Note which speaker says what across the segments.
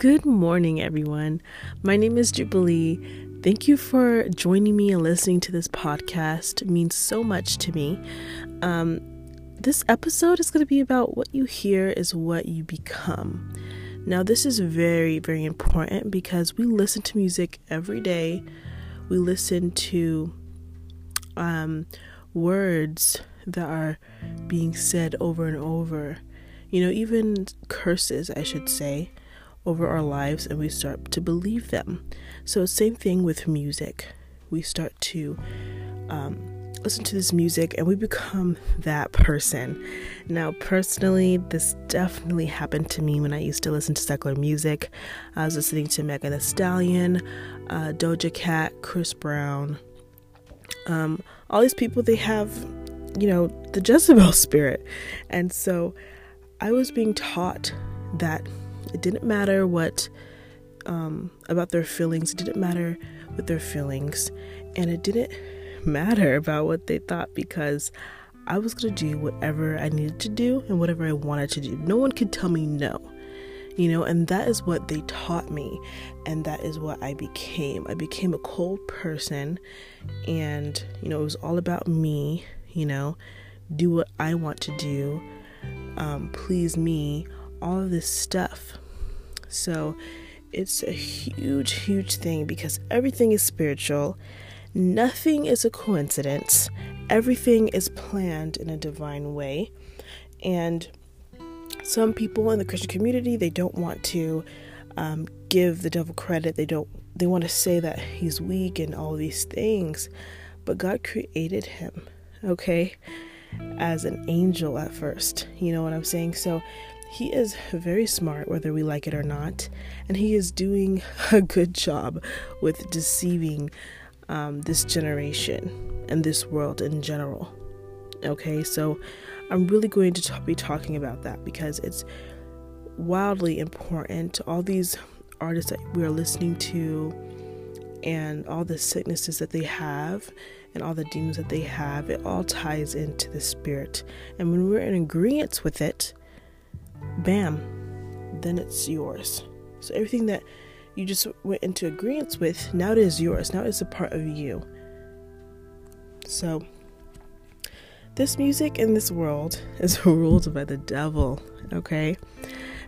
Speaker 1: Good morning, everyone. My name is Jubilee. Thank you for joining me and listening to this podcast. It means so much to me. Um, this episode is going to be about what you hear is what you become. Now, this is very, very important because we listen to music every day. We listen to um, words that are being said over and over. You know, even curses, I should say, over our lives, and we start to believe them. So, same thing with music. We start to um, listen to this music and we become that person. Now, personally, this definitely happened to me when I used to listen to secular music. I was listening to Megan Thee Stallion, uh, Doja Cat, Chris Brown. Um, all these people, they have, you know, the Jezebel spirit. And so I was being taught that it didn't matter what um, about their feelings, it didn't matter with their feelings, and it didn't matter about what they thought because I was going to do whatever I needed to do and whatever I wanted to do. No one could tell me no. You know, and that is what they taught me, and that is what I became. I became a cold person, and you know, it was all about me, you know, do what I want to do, um, please me, all of this stuff. So it's a huge, huge thing because everything is spiritual Nothing is a coincidence, everything is planned in a divine way. And some people in the Christian community, they don't want to um, give the devil credit. They don't. They want to say that he's weak and all these things, but God created him, okay, as an angel at first. You know what I'm saying? So he is very smart, whether we like it or not, and he is doing a good job with deceiving um, this generation and this world in general. Okay, so I'm really going to t- be talking about that because it's wildly important. All these artists that we're listening to, and all the sicknesses that they have, and all the demons that they have, it all ties into the spirit. And when we're in agreement with it, bam, then it's yours. So everything that you just went into agreement with, now it is yours. Now it's a part of you. So, this music in this world is ruled by the devil, okay?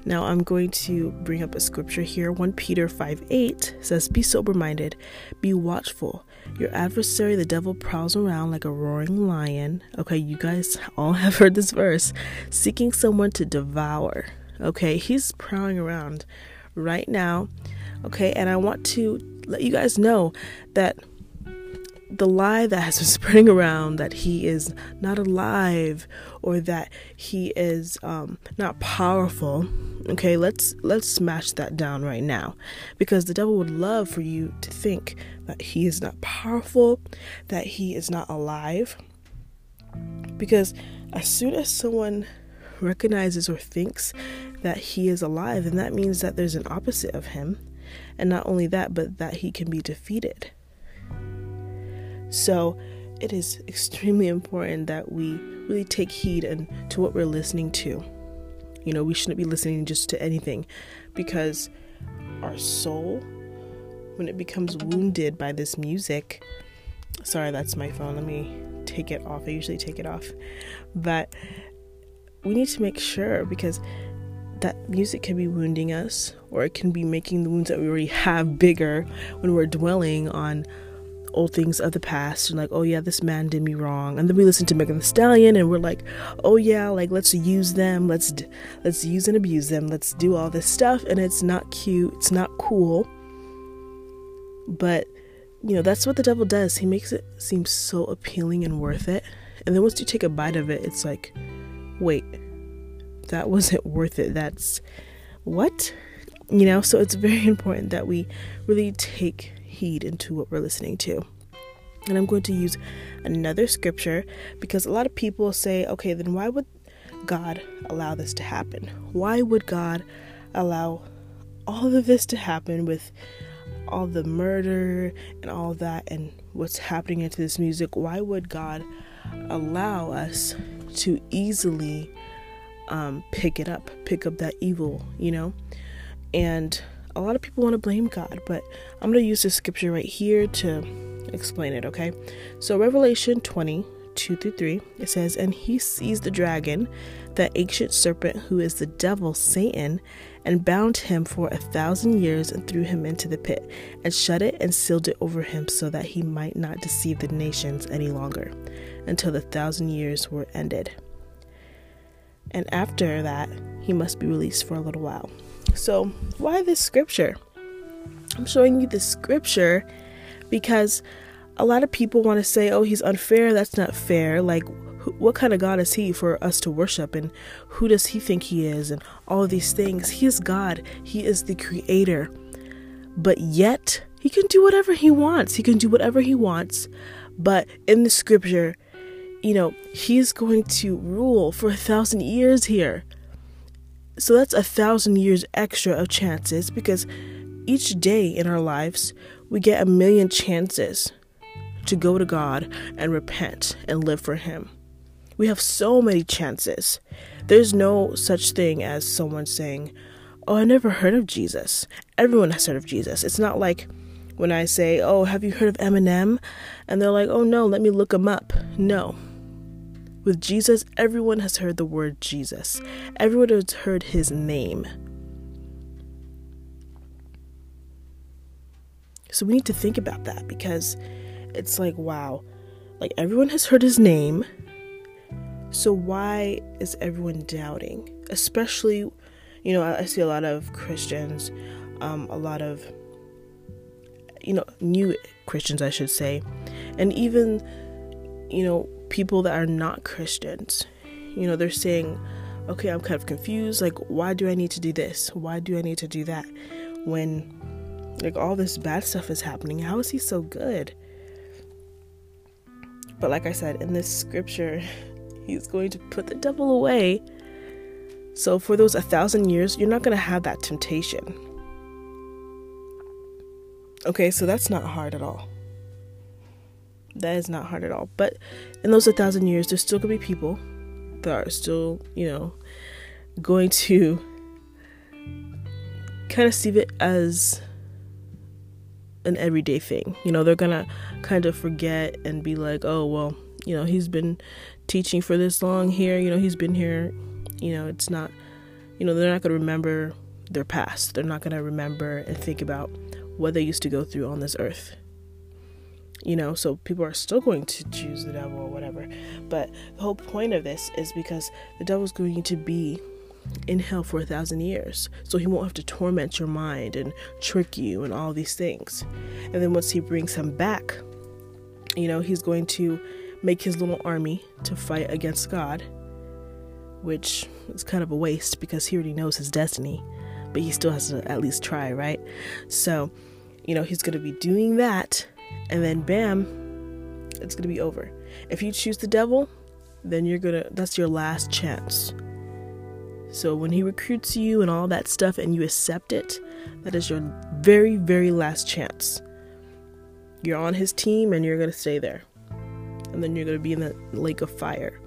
Speaker 1: Now I'm going to bring up a scripture here. 1 Peter 5 8 says, Be sober minded, be watchful. Your adversary, the devil, prowls around like a roaring lion. Okay, you guys all have heard this verse, seeking someone to devour. Okay, he's prowling around right now Okay, and I want to let you guys know that the lie that has been spreading around that he is not alive or that he is um, not powerful okay let's let's smash that down right now because the devil would love for you to think that he is not powerful that he is not alive because as soon as someone recognizes or thinks that he is alive then that means that there's an opposite of him and not only that, but that he can be defeated. So it is extremely important that we really take heed and to what we're listening to. You know, we shouldn't be listening just to anything because our soul, when it becomes wounded by this music, sorry, that's my phone. Let me take it off. I usually take it off. But we need to make sure because that music can be wounding us or it can be making the wounds that we already have bigger when we're dwelling on old things of the past and like oh yeah this man did me wrong. And then we listen to Megan Thee Stallion and we're like oh yeah like let's use them. Let's let's use and abuse them. Let's do all this stuff. And it's not cute. It's not cool but you know that's what the devil does he makes it seem so appealing and worth it and then once you take a bite of it it's like wait that wasn't worth it. That's what? You know, so it's very important that we really take heed into what we're listening to. And I'm going to use another scripture because a lot of people say, okay, then why would God allow this to happen? Why would God allow all of this to happen with all the murder and all that and what's happening into this music? Why would God allow us to easily um, pick it up, pick up that evil, you know? And a lot of people want to blame God, but I'm going to use this scripture right here to explain it, okay? So, Revelation 20, 2 through 3, it says, And he seized the dragon, that ancient serpent who is the devil, Satan, and bound him for a thousand years and threw him into the pit, and shut it and sealed it over him so that he might not deceive the nations any longer, until the thousand years were ended. And after that, he must be released for a little while. So, why this scripture? I'm showing you this scripture because a lot of people want to say, oh, he's unfair. That's not fair. Like, what kind of God is he for us to worship? And who does he think he is? And all these things. He is God, he is the creator. But yet, he can do whatever he wants. He can do whatever he wants. But in the scripture, you know, he's going to rule for a thousand years here. So that's a thousand years extra of chances because each day in our lives, we get a million chances to go to God and repent and live for Him. We have so many chances. There's no such thing as someone saying, Oh, I never heard of Jesus. Everyone has heard of Jesus. It's not like when I say, Oh, have you heard of Eminem? And they're like, Oh, no, let me look him up. No, with Jesus, everyone has heard the word Jesus, everyone has heard his name. So we need to think about that because it's like, wow, like everyone has heard his name. So why is everyone doubting? Especially, you know, I see a lot of Christians, um, a lot of, you know, new Christians, I should say, and even, you know, people that are not Christians. You know, they're saying, okay, I'm kind of confused. Like, why do I need to do this? Why do I need to do that? When, like, all this bad stuff is happening. How is he so good? But, like I said, in this scripture, he's going to put the devil away. So, for those a thousand years, you're not going to have that temptation. Okay, so that's not hard at all. That is not hard at all. But in those a thousand years, there's still gonna be people that are still, you know, going to kind of see it as an everyday thing. You know, they're gonna kind of forget and be like, oh, well, you know, he's been teaching for this long here, you know, he's been here, you know, it's not, you know, they're not gonna remember their past. They're not gonna remember and think about what they used to go through on this earth you know so people are still going to choose the devil or whatever but the whole point of this is because the devil's going to be in hell for a thousand years so he won't have to torment your mind and trick you and all these things and then once he brings him back you know he's going to make his little army to fight against god which is kind of a waste because he already knows his destiny but he still has to at least try right so you know he's going to be doing that and then bam, it's going to be over. If you choose the devil, then you're going to that's your last chance. So when he recruits you and all that stuff and you accept it, that is your very very last chance. You're on his team and you're going to stay there. And then you're going to be in the lake of fire.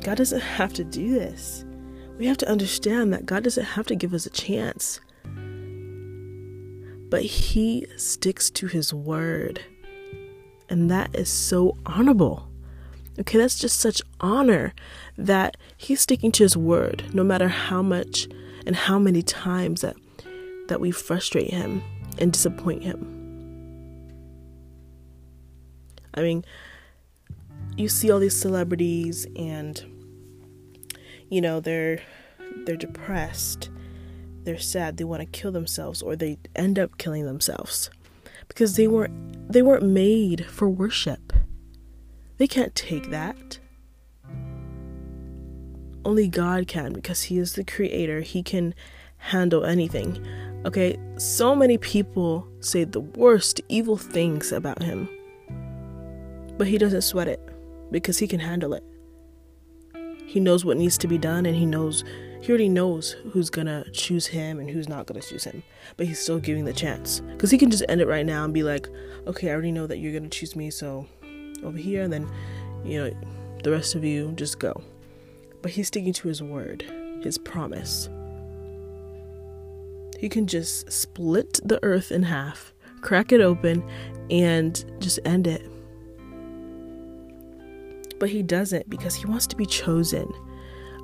Speaker 1: God doesn't have to do this. We have to understand that God doesn't have to give us a chance but he sticks to his word. And that is so honorable. Okay, that's just such honor that he's sticking to his word no matter how much and how many times that that we frustrate him and disappoint him. I mean, you see all these celebrities and you know, they're they're depressed they're sad, they want to kill themselves or they end up killing themselves because they weren't they weren't made for worship. They can't take that. Only God can because he is the creator. He can handle anything. Okay, so many people say the worst evil things about him. But he doesn't sweat it because he can handle it. He knows what needs to be done and he knows he already knows who's gonna choose him and who's not gonna choose him, but he's still giving the chance because he can just end it right now and be like, okay, I already know that you're gonna choose me, so over here, and then you know, the rest of you just go. But he's sticking to his word, his promise. He can just split the earth in half, crack it open, and just end it. But he doesn't because he wants to be chosen.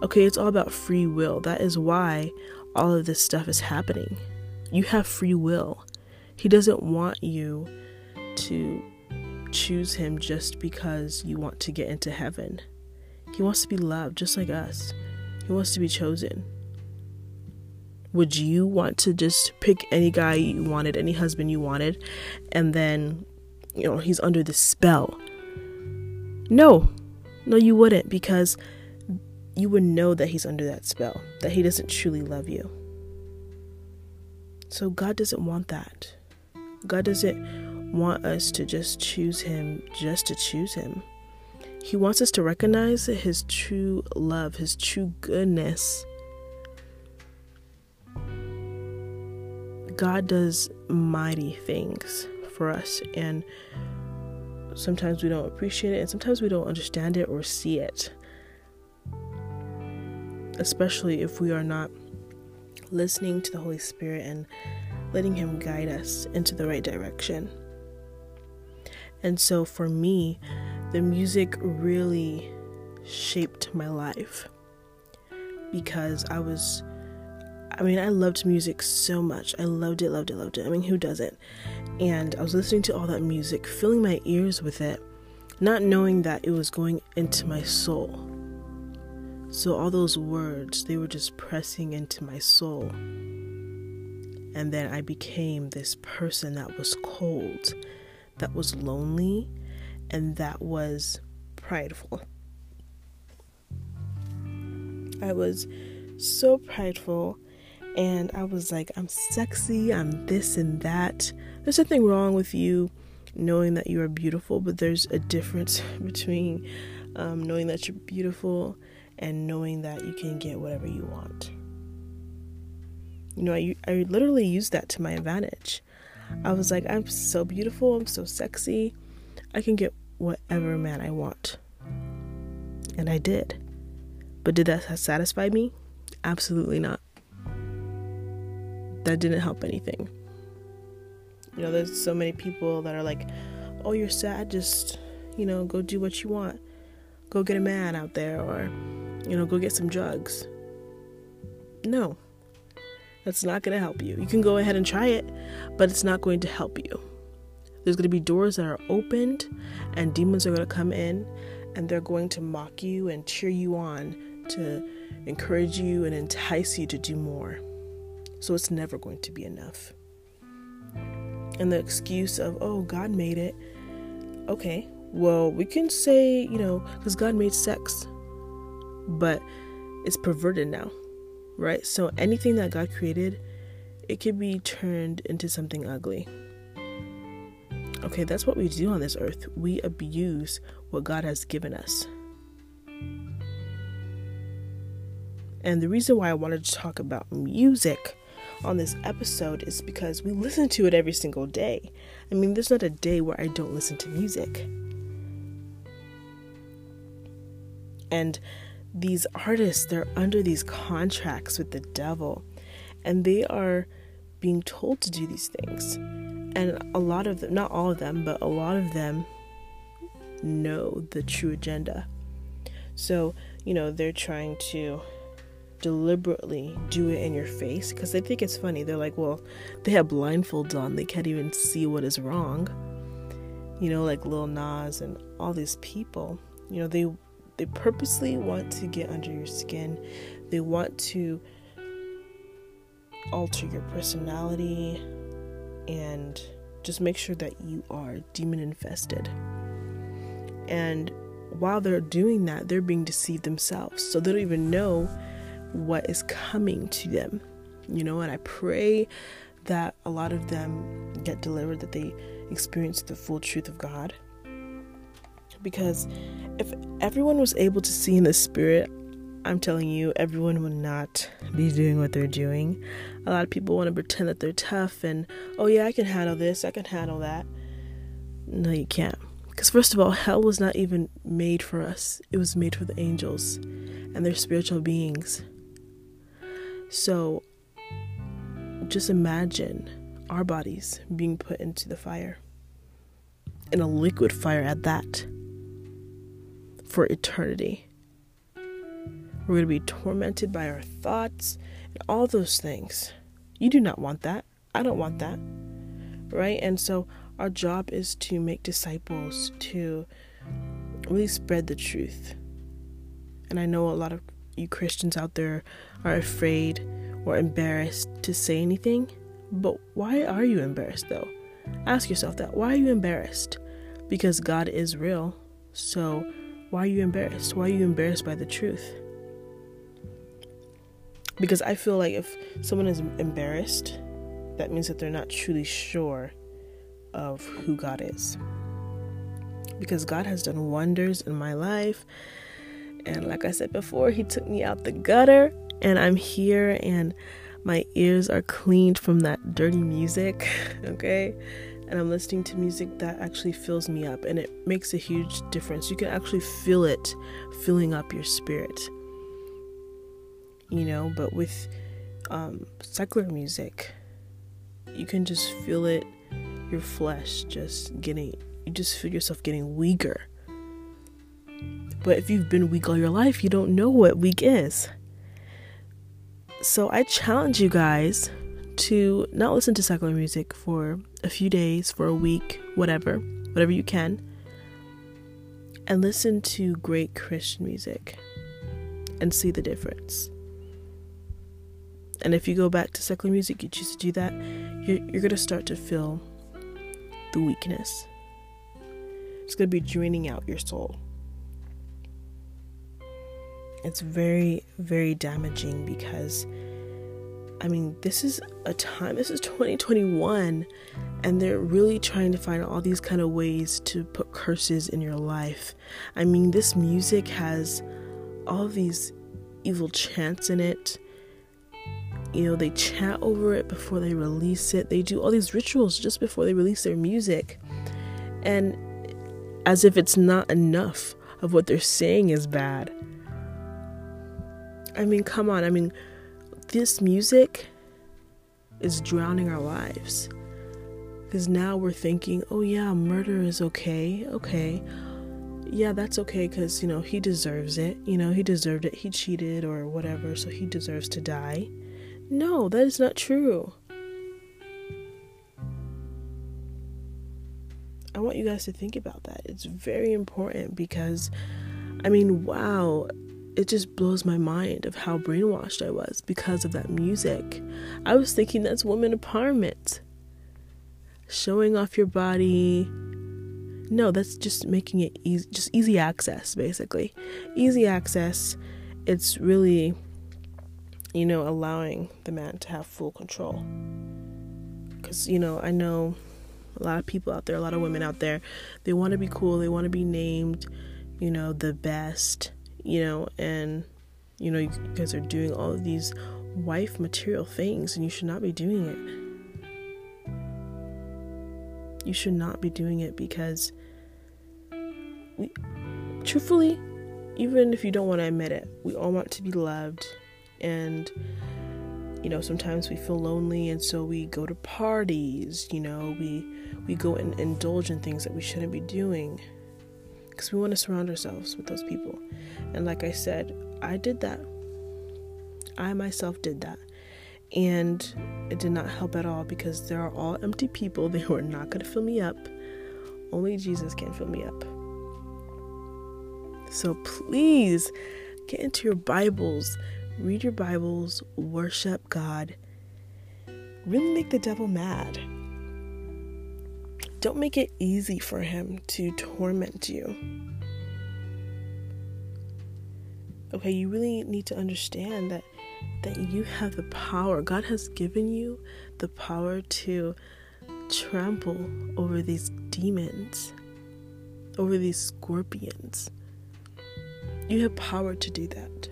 Speaker 1: Okay, it's all about free will. That is why all of this stuff is happening. You have free will. He doesn't want you to choose him just because you want to get into heaven. He wants to be loved just like us. He wants to be chosen. Would you want to just pick any guy you wanted, any husband you wanted, and then, you know, he's under the spell? No. No, you wouldn't because you would know that he's under that spell, that he doesn't truly love you. So God doesn't want that. God doesn't want us to just choose him just to choose him. He wants us to recognize his true love, his true goodness. God does mighty things for us, and sometimes we don't appreciate it, and sometimes we don't understand it or see it. Especially if we are not listening to the Holy Spirit and letting Him guide us into the right direction. And so for me, the music really shaped my life because I was I mean, I loved music so much. I loved it, loved it, loved it. I mean, who doesn't? And I was listening to all that music, filling my ears with it, not knowing that it was going into my soul. So, all those words, they were just pressing into my soul. And then I became this person that was cold, that was lonely, and that was prideful. I was so prideful, and I was like, I'm sexy, I'm this and that. There's nothing wrong with you knowing that you are beautiful, but there's a difference between um, knowing that you're beautiful and knowing that you can get whatever you want. You know, I, I literally used that to my advantage. I was like, I'm so beautiful, I'm so sexy, I can get whatever man I want. And I did. But did that satisfy me? Absolutely not. That didn't help anything. You know, there's so many people that are like, oh, you're sad, just, you know, go do what you want. Go get a man out there, or, you know, go get some drugs. No, that's not going to help you. You can go ahead and try it, but it's not going to help you. There's going to be doors that are opened, and demons are going to come in and they're going to mock you and cheer you on to encourage you and entice you to do more. So it's never going to be enough. And the excuse of, oh, God made it. Okay, well, we can say, you know, because God made sex, but it's perverted now, right? So anything that God created, it could be turned into something ugly. Okay, that's what we do on this earth. We abuse what God has given us. And the reason why I wanted to talk about music on this episode is because we listen to it every single day. I mean, there's not a day where I don't listen to music. And these artists, they're under these contracts with the devil, and they are being told to do these things and a lot of them, not all of them, but a lot of them know the true agenda. So, you know, they're trying to deliberately do it in your face because they think it's funny. They're like, well, they have blindfolds on, they can't even see what is wrong. You know, like Lil Nas and all these people, you know, they they purposely want to get under your skin. They want to alter your personality, and just make sure that you are demon infested. And while they're doing that, they're being deceived themselves. So they don't even know what is coming to them. You know, and I pray that a lot of them get delivered, that they experience the full truth of God. Because if everyone was able to see in the spirit, I'm telling you, everyone would not be doing what they're doing. A lot of people want to pretend that they're tough and, oh yeah, I can handle this, I can handle that. No, you can't. Because, first of all, hell was not even made for us, it was made for the angels and their spiritual beings. So, just imagine our bodies being put into the fire, in a liquid fire at that, for eternity. We're going to be tormented by our thoughts and all those things. You do not want that. I don't want that. Right? And so our job is to make disciples, to really spread the truth. And I know a lot of you Christians out there are afraid or embarrassed to say anything. But why are you embarrassed though? Ask yourself that. Why are you embarrassed? Because God is real. So why are you embarrassed? Why are you embarrassed by the truth? Because I feel like if someone is embarrassed, that means that they're not truly sure of who God is. Because God has done wonders in my life. And like I said before, He took me out the gutter, and I'm here, and my ears are cleaned from that dirty music, okay? And I'm listening to music that actually fills me up, and it makes a huge difference. You can actually feel it filling up your spirit, you know, but with um, secular music, you can just feel it your flesh just getting you just feel yourself getting weaker but if you've been weak all your life you don't know what weak is so i challenge you guys to not listen to secular music for a few days for a week whatever whatever you can and listen to great christian music and see the difference and if you go back to secular music you choose to do that you're, you're going to start to feel the weakness. It's going to be draining out your soul. It's very, very damaging because, I mean, this is a time, this is 2021, and they're really trying to find all these kind of ways to put curses in your life. I mean, this music has all these evil chants in it you know, they chat over it before they release it. They do all these rituals just before they release their music. And as if it's not enough of what they're saying is bad. I mean, come on. I mean, this music is drowning our lives. Because now we're thinking, oh, yeah, murder is okay. Okay. Yeah, that's okay because, you know, he deserves it. You know, he deserved it. He cheated or whatever, so he deserves to die. No, that is not true. I want you guys to think about that. It's very important because, I mean, wow, it just blows my mind of how brainwashed I was because of that music. I was thinking that's woman empowerment. Showing off your body. No, that's just making it easy, just easy access, basically. Easy access. It's really you know, allowing the man to have full control. Because, you know, I know a lot of people out there, a lot of women out there, they want to be cool, they want to be named, you know, the best, you know, and, you know, you guys are doing all of these wife material things and you should not be doing it. You should not be doing it because we, truthfully, even if you don't want to admit it, we all want to be loved and you know sometimes we feel lonely and so we go to parties you know we we go and indulge in things that we shouldn't be doing because we want to surround ourselves with those people. And like i said i did that. I myself did that. And it did not help at all because there are all empty people. They were not going to fill me up. Only jesus can fill me up. So please get into your bibles. Read your Bibles, worship God, really make the devil mad. Don't make it easy for him to torment you. Okay, you really need to understand that that you have the power. God has given you the power to trample over these demons, over these scorpions. You have power to do that.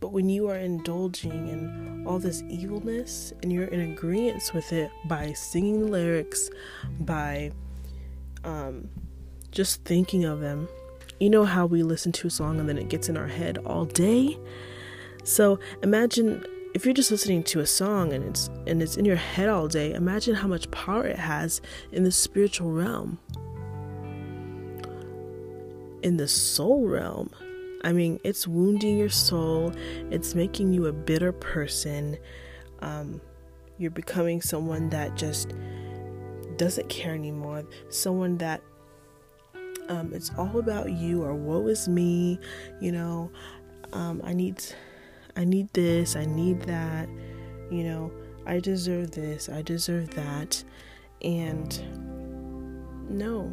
Speaker 1: But when you are indulging in all this evilness and you're in agreement with it by singing the lyrics, by um, just thinking of them, you know how we listen to a song and then it gets in our head all day? So imagine if you're just listening to a song and it's and it's in your head all day, imagine how much power it has in the spiritual realm. In the soul realm. I mean, it's wounding your soul. It's making you a bitter person. Um, you're becoming someone that just doesn't care anymore. Someone that um, it's all about you or woe is me. You know, um, I need I need this, I need that, you know, I deserve this, I deserve that. And no.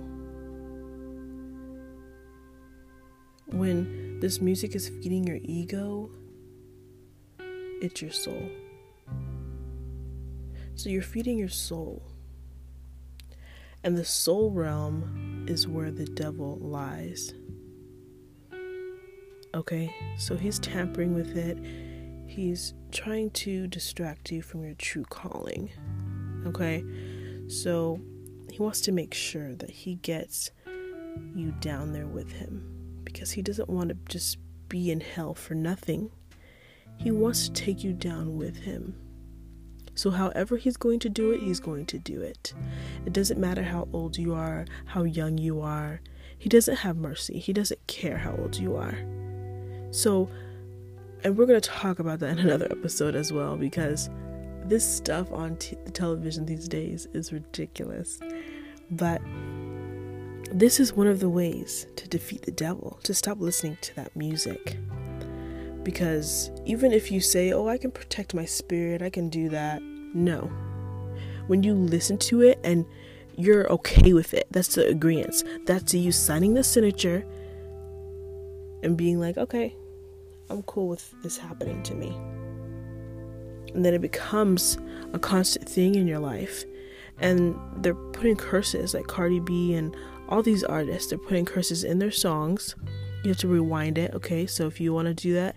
Speaker 1: When this music is feeding your ego, it's your soul. So you're feeding your soul. And the soul realm is where the devil lies. Okay, so he's tampering with it. He's trying to distract you from your true calling. Okay, so he wants to make sure that he gets you down there with him because he doesn't want to just be in hell for nothing. He wants to take you down with him. So, however, he's going to do it, he's going to do it. It doesn't matter how old you are, how young you are. He doesn't have mercy. He doesn't care how old you are. So, and we're going to talk about that in another episode as well because this stuff on t- the television these days is ridiculous. But this is one of the ways to defeat the devil, to stop listening to that music. Because even if you say, oh, I can protect my spirit, I can do that, no. When you listen to it and you're okay with it, that's the agreement. That's you signing the signature and being like, okay, I'm cool with this happening to me. And then it becomes a constant thing in your life. And they're putting curses like Cardi B and all these artists, they're putting curses in their songs. You have to rewind it, okay? So if you want to do that,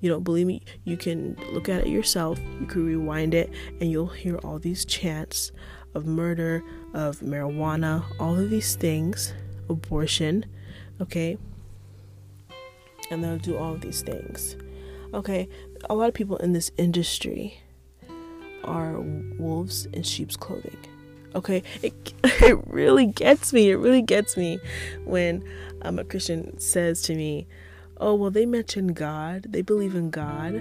Speaker 1: you don't believe me, you can look at it yourself. You can rewind it and you'll hear all these chants of murder, of marijuana, all of these things, abortion, okay? and they'll do all of these things. Okay, a lot of people in this industry are wolves in sheep's clothing. Okay, it, it really gets me. It really gets me when um, a Christian says to me, Oh, well, they mention God, they believe in God.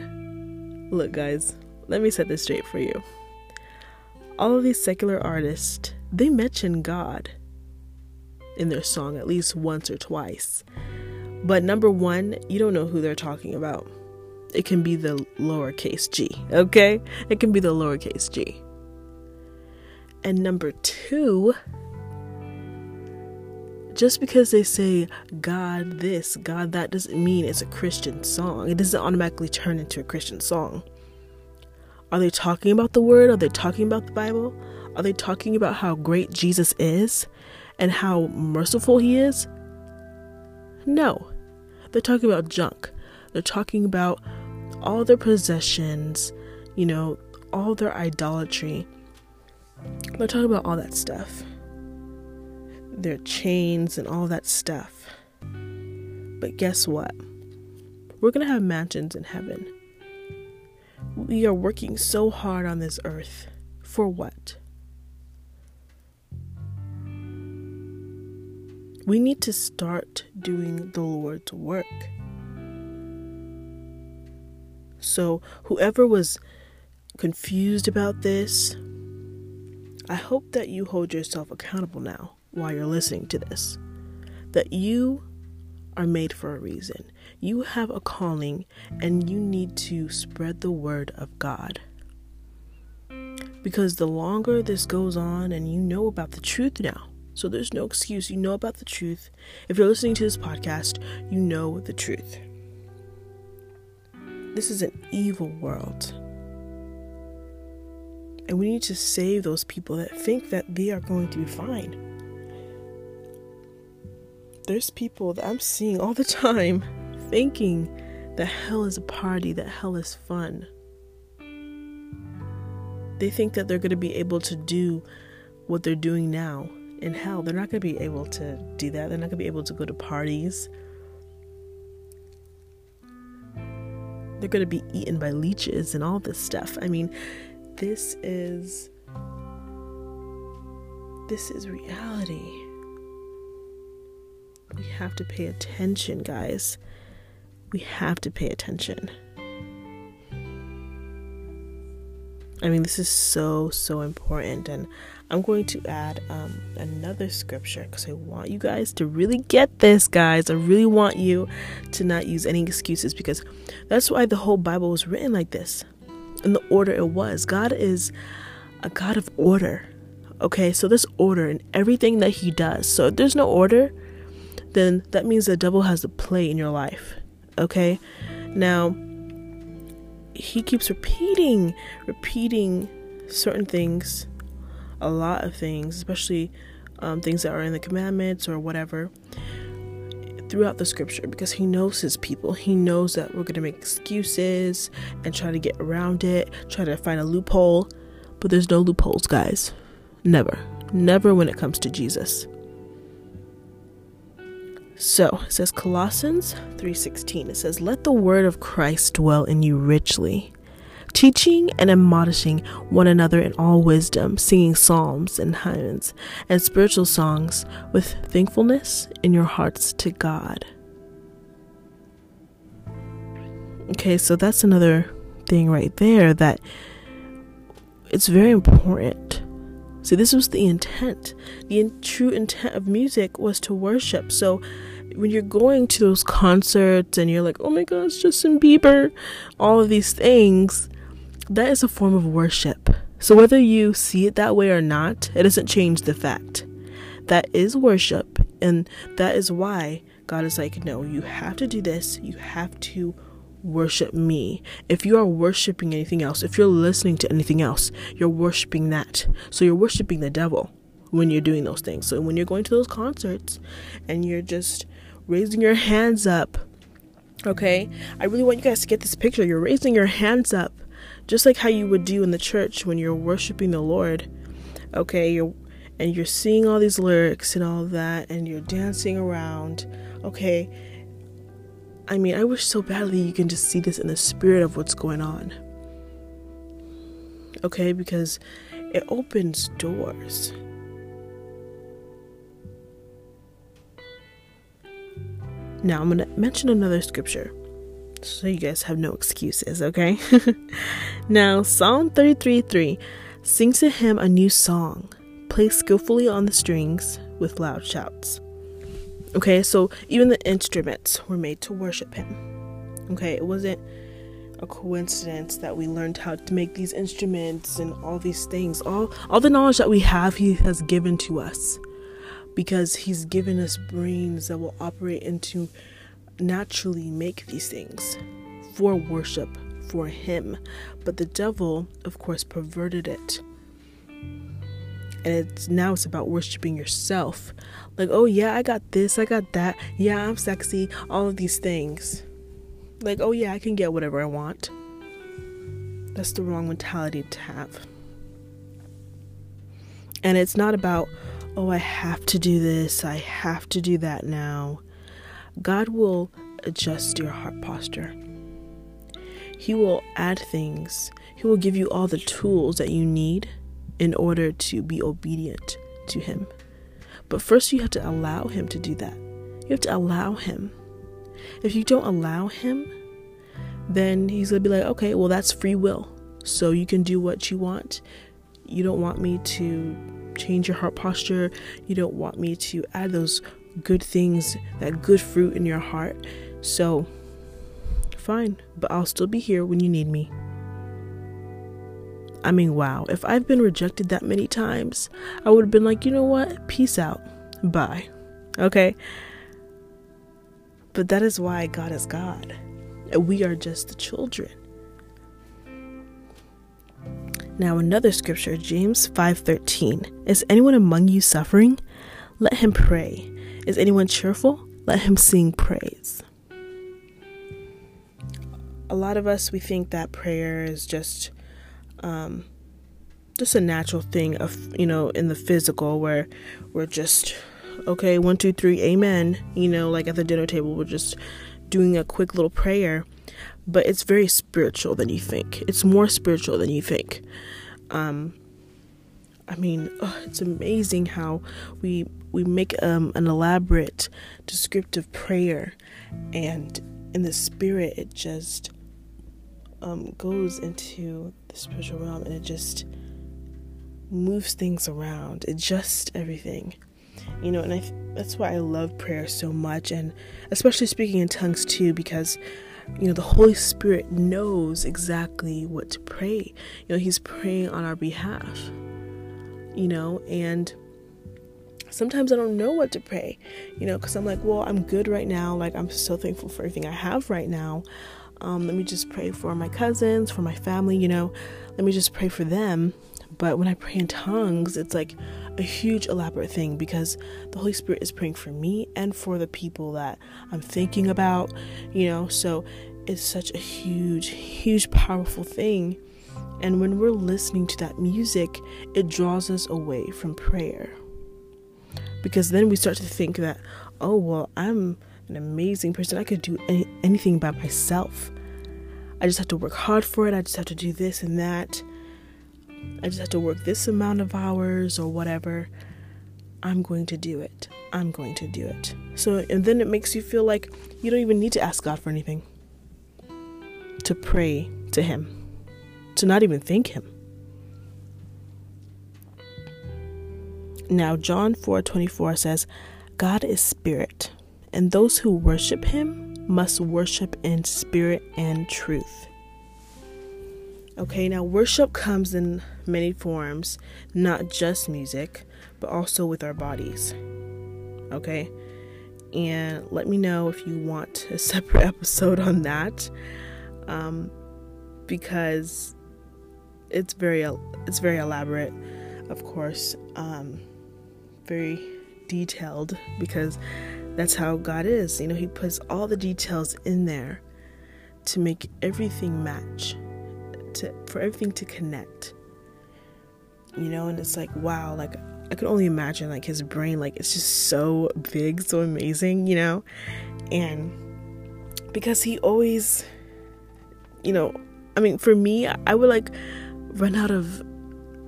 Speaker 1: Look, guys, let me set this straight for you. All of these secular artists, they mention God in their song at least once or twice. But number one, you don't know who they're talking about. It can be the lowercase g, okay? It can be the lowercase g. And number two, just because they say God this, God that, doesn't mean it's a Christian song. It doesn't automatically turn into a Christian song. Are they talking about the Word? Are they talking about the Bible? Are they talking about how great Jesus is and how merciful He is? No. They're talking about junk. They're talking about all their possessions, you know, all their idolatry. They're talking about all that stuff. Their chains and all that stuff. But guess what? We're going to have mansions in heaven. We are working so hard on this earth. For what? We need to start doing the Lord's work. So, whoever was confused about this, I hope that you hold yourself accountable now while you're listening to this. That you are made for a reason. You have a calling and you need to spread the word of God. Because the longer this goes on and you know about the truth now, so there's no excuse. You know about the truth. If you're listening to this podcast, you know the truth. This is an evil world. And we need to save those people that think that they are going to be fine. There's people that I'm seeing all the time thinking that hell is a party, that hell is fun. They think that they're going to be able to do what they're doing now in hell. They're not going to be able to do that. They're not going to be able to go to parties. they're going to be eaten by leeches and all this stuff. I mean, this is this is reality. We have to pay attention, guys. We have to pay attention. I mean, this is so, so important. And I'm going to add um, another scripture because I want you guys to really get this, guys. I really want you to not use any excuses because that's why the whole Bible was written like this in the order it was. God is a God of order. Okay, so this order in everything that He does. So if there's no order, then that means the devil has a play in your life. Okay, now he keeps repeating, repeating certain things, a lot of things, especially um, things that are in the commandments or whatever, throughout the scripture because he knows his people. He knows that we're going to make excuses and try to get around it, try to find a loophole. But there's no loopholes, guys. Never. Never when it comes to Jesus. So, it says Colossians 3:16. It says, "Let the word of Christ dwell in you richly, teaching and admonishing one another in all wisdom, singing psalms and hymns and spiritual songs with thankfulness in your hearts to God." Okay, so that's another thing right there that it's very important. See, this was the intent. The in- true intent of music was to worship. So, when you're going to those concerts and you're like, oh my gosh, Justin Bieber, all of these things, that is a form of worship. So whether you see it that way or not, it doesn't change the fact. That is worship. And that is why God is like, no, you have to do this. You have to worship me. If you are worshiping anything else, if you're listening to anything else, you're worshiping that. So you're worshiping the devil when you're doing those things. So when you're going to those concerts and you're just raising your hands up. Okay? I really want you guys to get this picture. You're raising your hands up just like how you would do in the church when you're worshiping the Lord. Okay? You're and you're seeing all these lyrics and all that and you're dancing around. Okay? I mean, I wish so badly you can just see this in the spirit of what's going on. Okay? Because it opens doors. Now, I'm going to mention another scripture so you guys have no excuses, okay? now, Psalm 33 3 Sing to him a new song, play skillfully on the strings with loud shouts. Okay, so even the instruments were made to worship him. Okay, it wasn't a coincidence that we learned how to make these instruments and all these things. All all the knowledge that we have he has given to us because He's given us brains that will operate into naturally make these things for worship for Him. But the devil, of course, perverted it. And it's now it's about worshiping yourself. Like, oh yeah, I got this, I got that. Yeah, I'm sexy. All of these things. Like, oh yeah, I can get whatever I want. That's the wrong mentality to have. And it's not about oh, I have to do this, I have to do that now. God will adjust your heart posture. He will add things. He will give you all the tools that you need in order to be obedient to Him. But first, you have to allow Him to do that. You have to allow Him. If you don't allow Him, then He's going to be like, okay, well, that's free will. So you can do what you want. You don't want me to change your heart posture. You don't want me to add those good things, that good fruit in your heart. So, fine, but I'll still be here when you need me. I mean, wow, if I've been rejected that many times, I would have been like, you know what? Peace out. Bye. Okay? But that is why God is God. We are just the children. Now another scripture, James 5:13. Is anyone among you suffering? Let him pray. Is anyone cheerful? Let him sing praise. A lot of us we think that prayer is just um just a natural thing of you know in the physical where we're just okay one two three amen you know like at the dinner table we're just doing a quick little prayer but it's very spiritual than you think. It's more spiritual than you think. Um, I mean, it's amazing how we we make um, an elaborate descriptive prayer, and in the spirit, it just um, goes into the spiritual realm, and it just moves things around. It just everything, you know. And I that's why I love prayer so much, and especially speaking in tongues too, because you know the holy spirit knows exactly what to pray you know he's praying on our behalf you know, and sometimes I don't know what to pray, you know, because I'm like, well, I'm good right now. Like, I'm so thankful for everything I have right now. Um, let me just pray for my cousins, for my family, you know, let me just pray for them. But when I pray in tongues, it's like a huge, elaborate thing because the Holy Spirit is praying for me and for the people that I'm thinking about, you know. So it's such a huge, huge, powerful thing. And when we're listening to that music, it draws us away from prayer. Because then we start to think that, oh, well, I'm an amazing person. I could do any, anything by myself. I just have to work hard for it. I just have to do this and that. I just have to work this amount of hours or whatever. I'm going to do it. I'm going to do it. So, and then it makes you feel like you don't even need to ask God for anything, to pray to Him to not even thank him. Now John 4:24 says, God is spirit, and those who worship him must worship in spirit and truth. Okay, now worship comes in many forms, not just music, but also with our bodies. Okay? And let me know if you want a separate episode on that. Um, because it's very it's very elaborate, of course, um, very detailed because that's how God is. You know, He puts all the details in there to make everything match, to for everything to connect. You know, and it's like wow, like I could only imagine like his brain, like it's just so big, so amazing, you know, and because he always, you know, I mean, for me, I would like run out of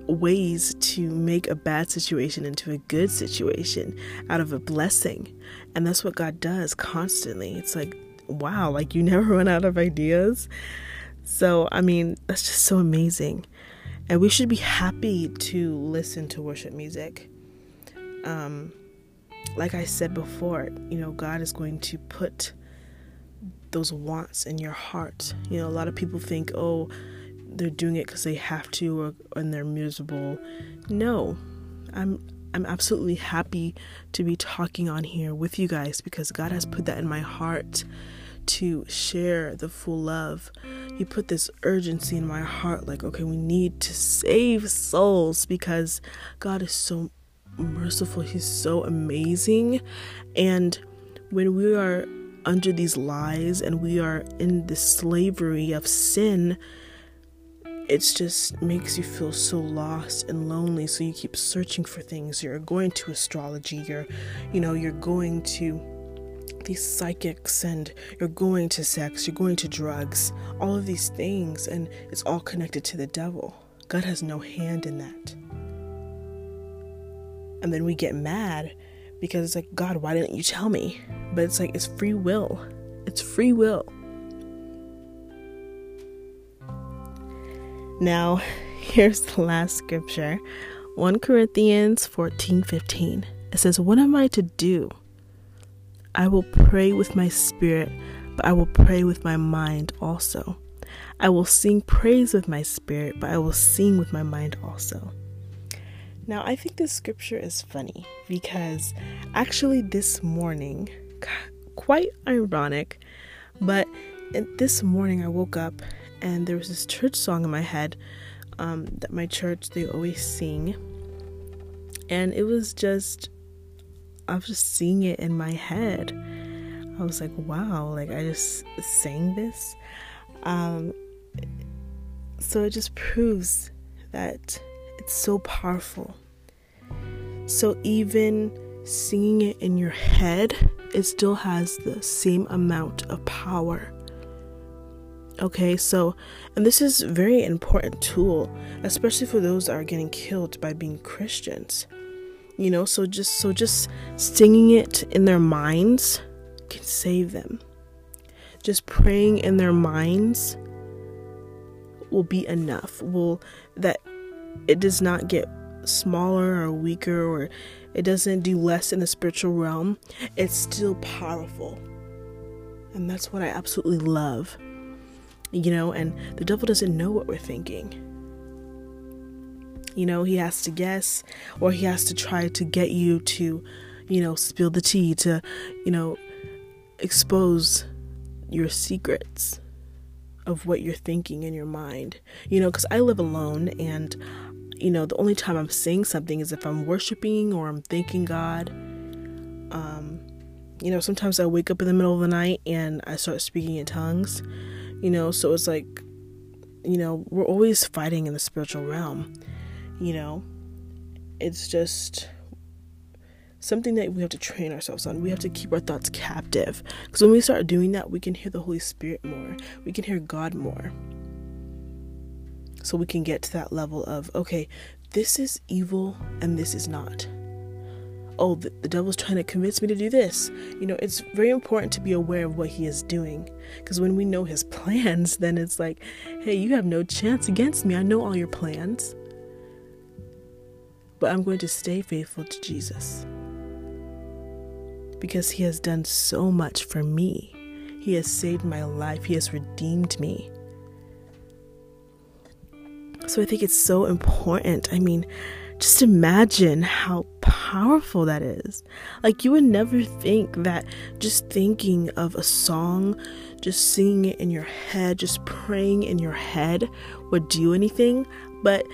Speaker 1: ways to make a bad situation into a good situation out of a blessing. And that's what God does constantly. It's like, wow, like you never run out of ideas. So, I mean, that's just so amazing. And we should be happy to listen to worship music. Um, like I said before, you know, God is going to put those wants in your heart. You know, a lot of people think, oh, they're doing it because they have to or and they're miserable. No, I'm I'm absolutely happy to be talking on here with you guys because God has put that in my heart to share the full love. He put this urgency in my heart like, okay, we need to save souls because God is so merciful. He's so amazing. And when we are under these lies and we are in this slavery of sin, it just makes you feel so lost and lonely so you keep searching for things. You're going to astrology you're you know you're going to these psychics and you're going to sex you're going to drugs all of these things and it's all connected to the devil. God has no hand in that. And then we get mad because it's like god why didn't you tell me? But it's like it's free will. It's free will Now, here's the last scripture 1 Corinthians 14 15. It says, What am I to do? I will pray with my spirit, but I will pray with my mind also. I will sing praise with my spirit, but I will sing with my mind also. Now, I think this scripture is funny because actually, this morning, quite ironic, but this morning I woke up and there was this church song in my head um, that my church they always sing, and it was just I was just seeing it in my head. I was like, wow, like I just sang this. Um, so it just proves that it's so powerful. So even singing it in your head, it still has the same amount of power Okay, so, and this is very important tool, especially for those that are getting killed by being Christians. You know, so just so just singing it in their minds can save them. Just praying in their minds will be enough. Will that it does not get smaller or weaker or it doesn't do less in the spiritual realm. It's still powerful. And that's what I absolutely love you know, and the devil doesn't know what we're thinking. You know, he has to guess or he has to try to get you to, you know, spill the tea, to, you know, expose your secrets of what you're thinking in your mind. You know, because I live alone and, you know, the only time I'm saying something is if I'm worshiping or I'm thanking God. Um, you know, sometimes I wake up in the middle of the night and I start speaking in tongues you know so it's like you know we're always fighting in the spiritual realm you know? It's just something that we have to train ourselves on. We have to keep our thoughts captive. Because when we start doing that we can hear the holy spirit more. We can hear god more. So we can get to that level of okay this is evil and this is not oh, the, the devil's trying to convince me to do this. You know, it's very important to be aware of what he is doing. Because when we know his plans, then it's like, hey, you have no chance against me. I know all your plans. But I'm going to stay faithful to Jesus. Because he has done so much for me. He has saved my life, he has redeemed me. So I think it's so important. I mean, just imagine how powerful that is. Like, you would never think that just thinking of a song, just singing it in your head, just praying in your head would do anything. But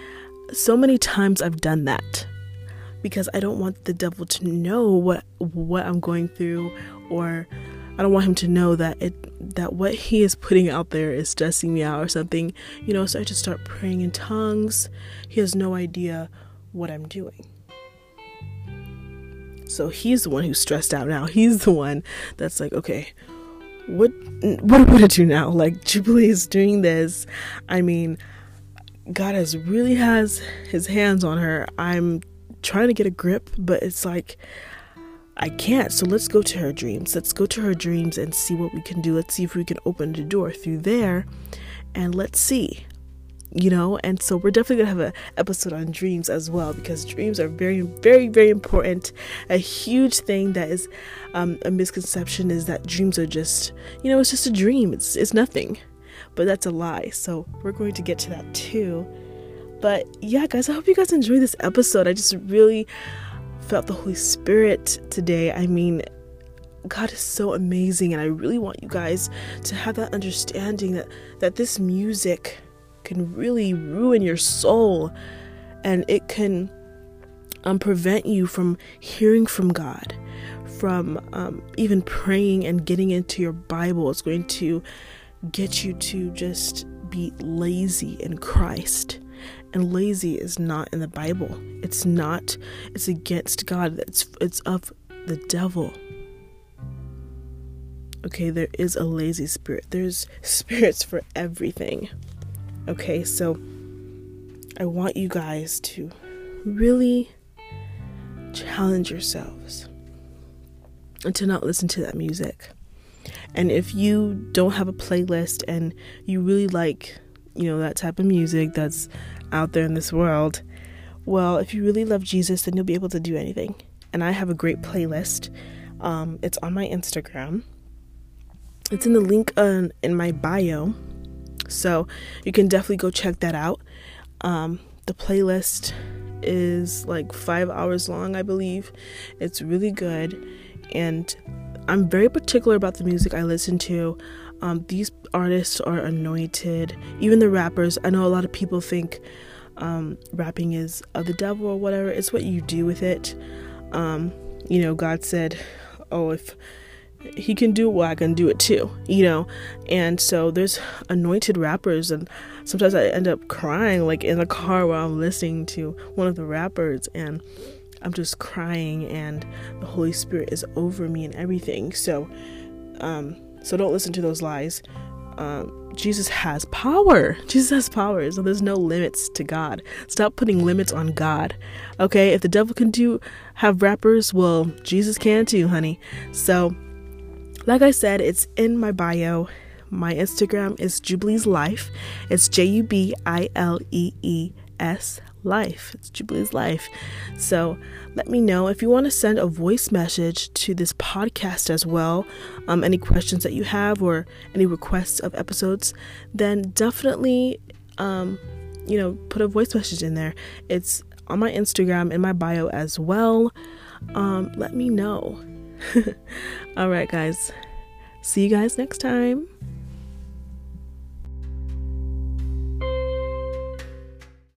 Speaker 1: so many times I've done that because I don't want the devil to know what what I'm going through or I don't want him to know that it that what he is putting out there is stressing me out or something. You know, so I just start praying in tongues. He has no idea what I'm doing. So he's the one who's stressed out now. He's the one that's like, okay, what what am I do now? Like Jubilee is doing this. I mean, God has really has his hands on her. I'm trying to get a grip, but it's like I can't. So let's go to her dreams. Let's go to her dreams and see what we can do. Let's see if we can open the door through there and let's see you know? And so we're definitely gonna have an episode on dreams as well because dreams are very very very important. A huge thing that is um, a misconception is that dreams are just you know it's just a dream. It's it's nothing. But that's a lie. So we're going to get to that too. But yeah guys i hope you guys enjoy this episode. I just really felt the holy spirit today. I mean God is so amazing and I really want you guys to have that understanding that that this music can really ruin your soul and it can um, prevent you from hearing from God, from um, even praying and getting into your Bible. It's going to get you to just be lazy in Christ. And lazy is not in the Bible. It's not. It's against God. It's it's of the devil. Okay, there is a lazy spirit. There's spirits for everything. Okay, so I want you guys to really challenge yourselves and to not listen to that music. And if you don't have a playlist and you really like, you know, that type of music that's out there in this world, well, if you really love Jesus, then you'll be able to do anything. And I have a great playlist. Um, it's on my Instagram. It's in the link uh, in my bio. So you can definitely go check that out. Um, the playlist is like five hours long, I believe. It's really good, and I'm very particular about the music I listen to. Um, these artists are anointed, even the rappers. I know a lot of people think um, rapping is of the devil or whatever. It's what you do with it. Um, you know, God said, "Oh, if he can do it well i can do it too you know and so there's anointed rappers and sometimes i end up crying like in the car while i'm listening to one of the rappers and i'm just crying and the holy spirit is over me and everything so um so don't listen to those lies um Jesus has power. Jesus has power. So there's no limits to God. Stop putting limits on God. Okay? If the devil can do have rappers, well, Jesus can too, honey. So like I said, it's in my bio. My Instagram is Jubilee's Life. It's J U B I L E E S life. It's Jubilee's life. So let me know if you want to send a voice message to this podcast as well. Um, any questions that you have or any requests of episodes, then definitely, um, you know, put a voice message in there. It's on my Instagram in my bio as well. Um, let me know. All right, guys. See you guys next time.